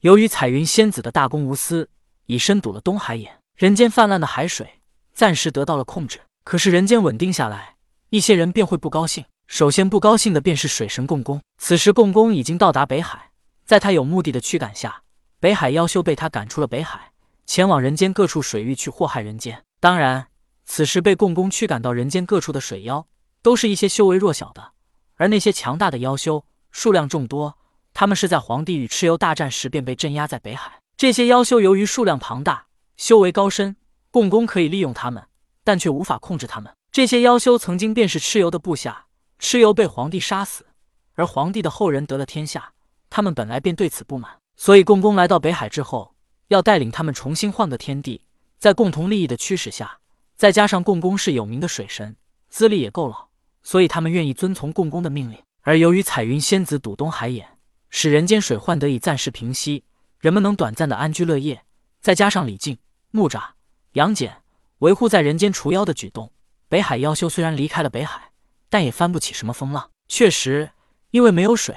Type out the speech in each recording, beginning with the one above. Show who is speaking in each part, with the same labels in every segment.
Speaker 1: 由于彩云仙子的大公无私，以身堵了东海眼，人间泛滥的海水暂时得到了控制。可是人间稳定下来，一些人便会不高兴。首先不高兴的便是水神共工。此时共工已经到达北海，在他有目的的驱赶下，北海妖修被他赶出了北海，前往人间各处水域去祸害人间。当然，此时被共工驱赶到人间各处的水妖，都是一些修为弱小的，而那些强大的妖修数量众多。他们是在皇帝与蚩尤大战时便被镇压在北海。这些妖修由于数量庞大，修为高深，共工可以利用他们，但却无法控制他们。这些妖修曾经便是蚩尤的部下，蚩尤被皇帝杀死，而皇帝的后人得了天下，他们本来便对此不满，所以共工来到北海之后，要带领他们重新换个天地。在共同利益的驱使下，再加上共工是有名的水神，资历也够老，所以他们愿意遵从共工的命令。而由于彩云仙子堵东海眼。使人间水患得以暂时平息，人们能短暂的安居乐业。再加上李靖、木吒、杨戬维护在人间除妖的举动，北海妖修虽然离开了北海，但也翻不起什么风浪。确实，因为没有水，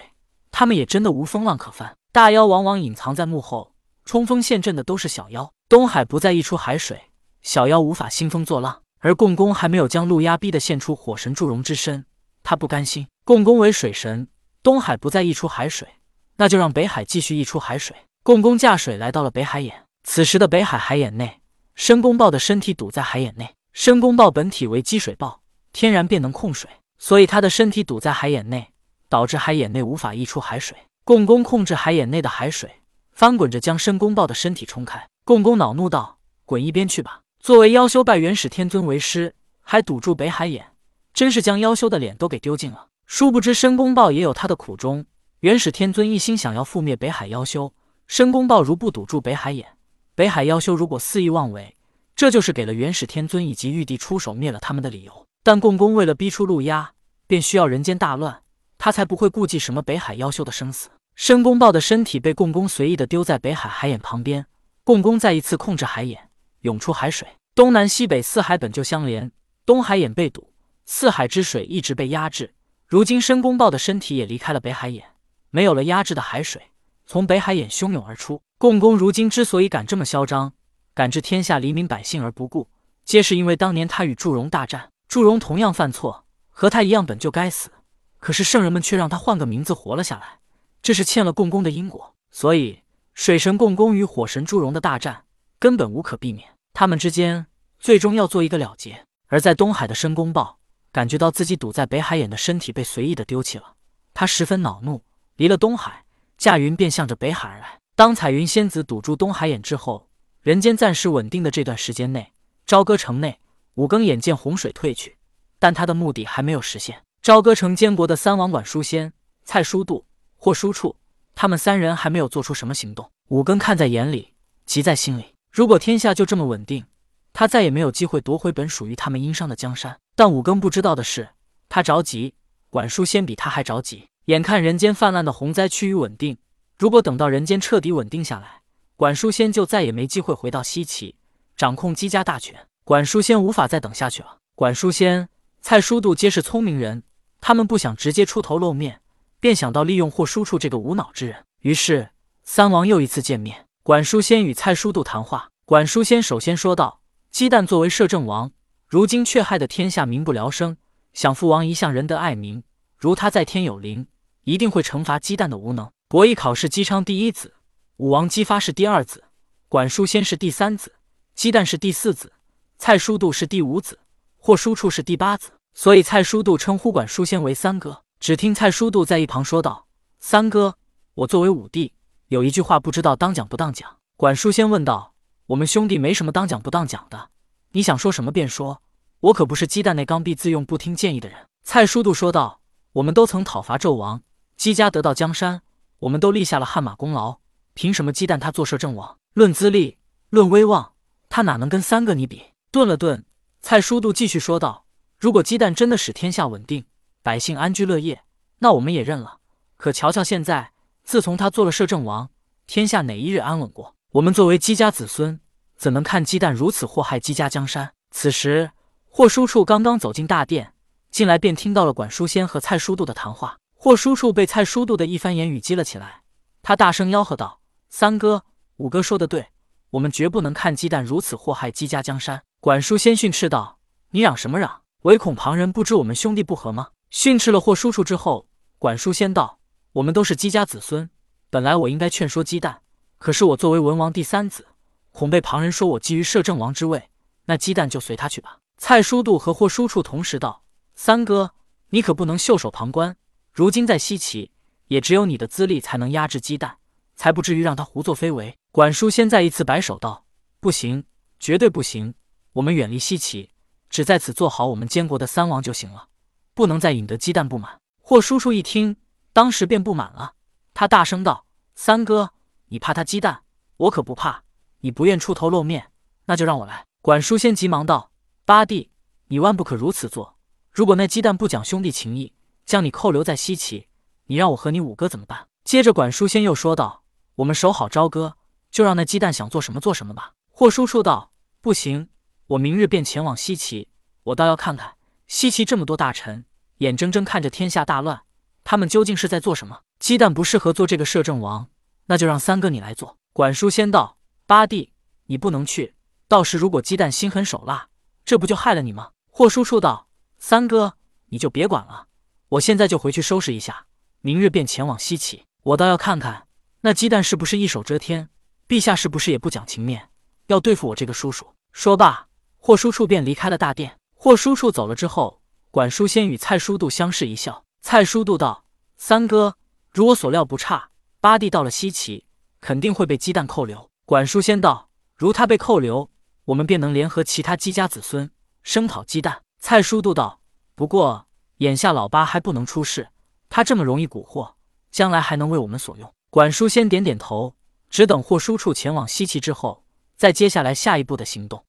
Speaker 1: 他们也真的无风浪可翻。大妖往往隐藏在幕后，冲锋陷阵的都是小妖。东海不再溢出海水，小妖无法兴风作浪。而共工还没有将陆压逼得现出火神祝融之身，他不甘心。共工为水神，东海不再溢出海水。那就让北海继续溢出海水。共工驾水来到了北海眼，此时的北海海眼内，申公豹的身体堵在海眼内。申公豹本体为积水豹，天然便能控水，所以他的身体堵在海眼内，导致海眼内无法溢出海水。共工控制海眼内的海水，翻滚着将申公豹的身体冲开。共工恼怒道：“滚一边去吧！作为妖修拜元始天尊为师，还堵住北海眼，真是将妖修的脸都给丢尽了。”殊不知申公豹也有他的苦衷。元始天尊一心想要覆灭北海妖修，申公豹如不堵住北海眼，北海妖修如果肆意妄为，这就是给了元始天尊以及玉帝出手灭了他们的理由。但共工为了逼出陆压，便需要人间大乱，他才不会顾忌什么北海妖修的生死。申公豹的身体被共工随意的丢在北海海眼旁边，共工再一次控制海眼，涌出海水。东南西北四海本就相连，东海眼被堵，四海之水一直被压制。如今申公豹的身体也离开了北海眼。没有了压制的海水，从北海眼汹涌而出。共工如今之所以敢这么嚣张，敢置天下黎民百姓而不顾，皆是因为当年他与祝融大战，祝融同样犯错，和他一样本就该死，可是圣人们却让他换个名字活了下来，这是欠了共工的因果。所以水神共工与火神祝融的大战根本无可避免，他们之间最终要做一个了结。而在东海的申公豹感觉到自己堵在北海眼的身体被随意的丢弃了，他十分恼怒。离了东海，驾云便向着北海而来。当彩云仙子堵住东海眼之后，人间暂时稳定的这段时间内，朝歌城内，五更眼见洪水退去，但他的目的还没有实现。朝歌城监国的三王管书仙、蔡叔度、霍书处，他们三人还没有做出什么行动。五更看在眼里，急在心里。如果天下就这么稳定，他再也没有机会夺回本属于他们殷商的江山。但五更不知道的是，他着急，管书仙比他还着急。眼看人间泛滥的洪灾趋于稳定，如果等到人间彻底稳定下来，管书仙就再也没机会回到西岐掌控姬家大权。管书仙无法再等下去了。管书仙、蔡叔度皆是聪明人，他们不想直接出头露面，便想到利用霍书处这个无脑之人。于是三王又一次见面，管书仙与蔡叔度谈话。管书仙首先说道：“姬旦作为摄政王，如今却害得天下民不聊生，想父王一向仁德爱民，如他在天有灵。”一定会惩罚鸡蛋的无能。博弈考试，姬昌第一子，武王姬发是第二子，管叔先是第三子，鸡蛋是第四子，蔡叔度是第五子，霍叔处是第八子。所以蔡叔度称呼管叔先为三哥。只听蔡叔度在一旁说道：“三哥，我作为五弟，有一句话不知道当讲不当讲。”管叔先问道：“我们兄弟没什么当讲不当讲的，你想说什么便说。我可不是鸡蛋那刚愎自用、不听建议的人。”蔡叔度说道：“我们都曾讨伐纣王。”姬家得到江山，我们都立下了汗马功劳，凭什么鸡蛋他做摄政王？论资历，论威望，他哪能跟三哥你比？顿了顿，蔡叔度继续说道：“如果鸡蛋真的使天下稳定，百姓安居乐业，那我们也认了。可瞧瞧现在，自从他做了摄政王，天下哪一日安稳过？我们作为姬家子孙，怎能看鸡蛋如此祸害姬家江山？”此时，霍书处刚刚走进大殿，进来便听到了管书仙和蔡叔度的谈话。霍叔处被蔡叔度的一番言语激了起来，他大声吆喝道：“三哥、五哥说的对，我们绝不能看鸡蛋如此祸害姬家江山。管叔先训斥道：“你嚷什么嚷？唯恐旁人不知我们兄弟不和吗？”训斥了霍叔叔之后，管叔先道：“我们都是姬家子孙，本来我应该劝说鸡蛋，可是我作为文王第三子，恐被旁人说我觊觎摄政王之位，那鸡蛋就随他去吧。”蔡叔度和霍叔处同时道：“三哥，你可不能袖手旁观。如今在西岐，也只有你的资历才能压制鸡蛋，才不至于让他胡作非为。”管叔先再一次摆手道：“不行，绝对不行！我们远离西岐，只在此做好我们监国的三王就行了。”不能再引得鸡蛋不满。霍叔叔一听，当时便不满了。他大声道：“三哥，你怕他鸡蛋，我可不怕。你不愿出头露面，那就让我来。”管叔先急忙道：“八弟，你万不可如此做。如果那鸡蛋不讲兄弟情义，将你扣留在西岐，你让我和你五哥怎么办？”接着，管叔先又说道：“我们守好朝歌，就让那鸡蛋想做什么做什么吧。”霍叔叔道：“不行，我明日便前往西岐，我倒要看看。”西岐这么多大臣，眼睁睁看着天下大乱，他们究竟是在做什么？鸡蛋不适合做这个摄政王，那就让三哥你来做。管叔先道：“八弟，你不能去，到时如果鸡蛋心狠手辣，这不就害了你吗？”霍叔处道：“三哥，你就别管了，我现在就回去收拾一下，明日便前往西岐。我倒要看看那鸡蛋是不是一手遮天，陛下是不是也不讲情面，要对付我这个叔叔。”说罢，霍叔处便离开了大殿。霍叔处走了之后，管叔先与蔡叔度相视一笑。蔡叔度道：“三哥，如我所料不差，八弟到了西岐，肯定会被鸡蛋扣留。”管叔先道：“如他被扣留，我们便能联合其他姬家子孙声讨鸡蛋。”蔡叔度道：“不过眼下老八还不能出事，他这么容易蛊惑，将来还能为我们所用。”管叔先点点头，只等霍叔处前往西岐之后，再接下来下一步的行动。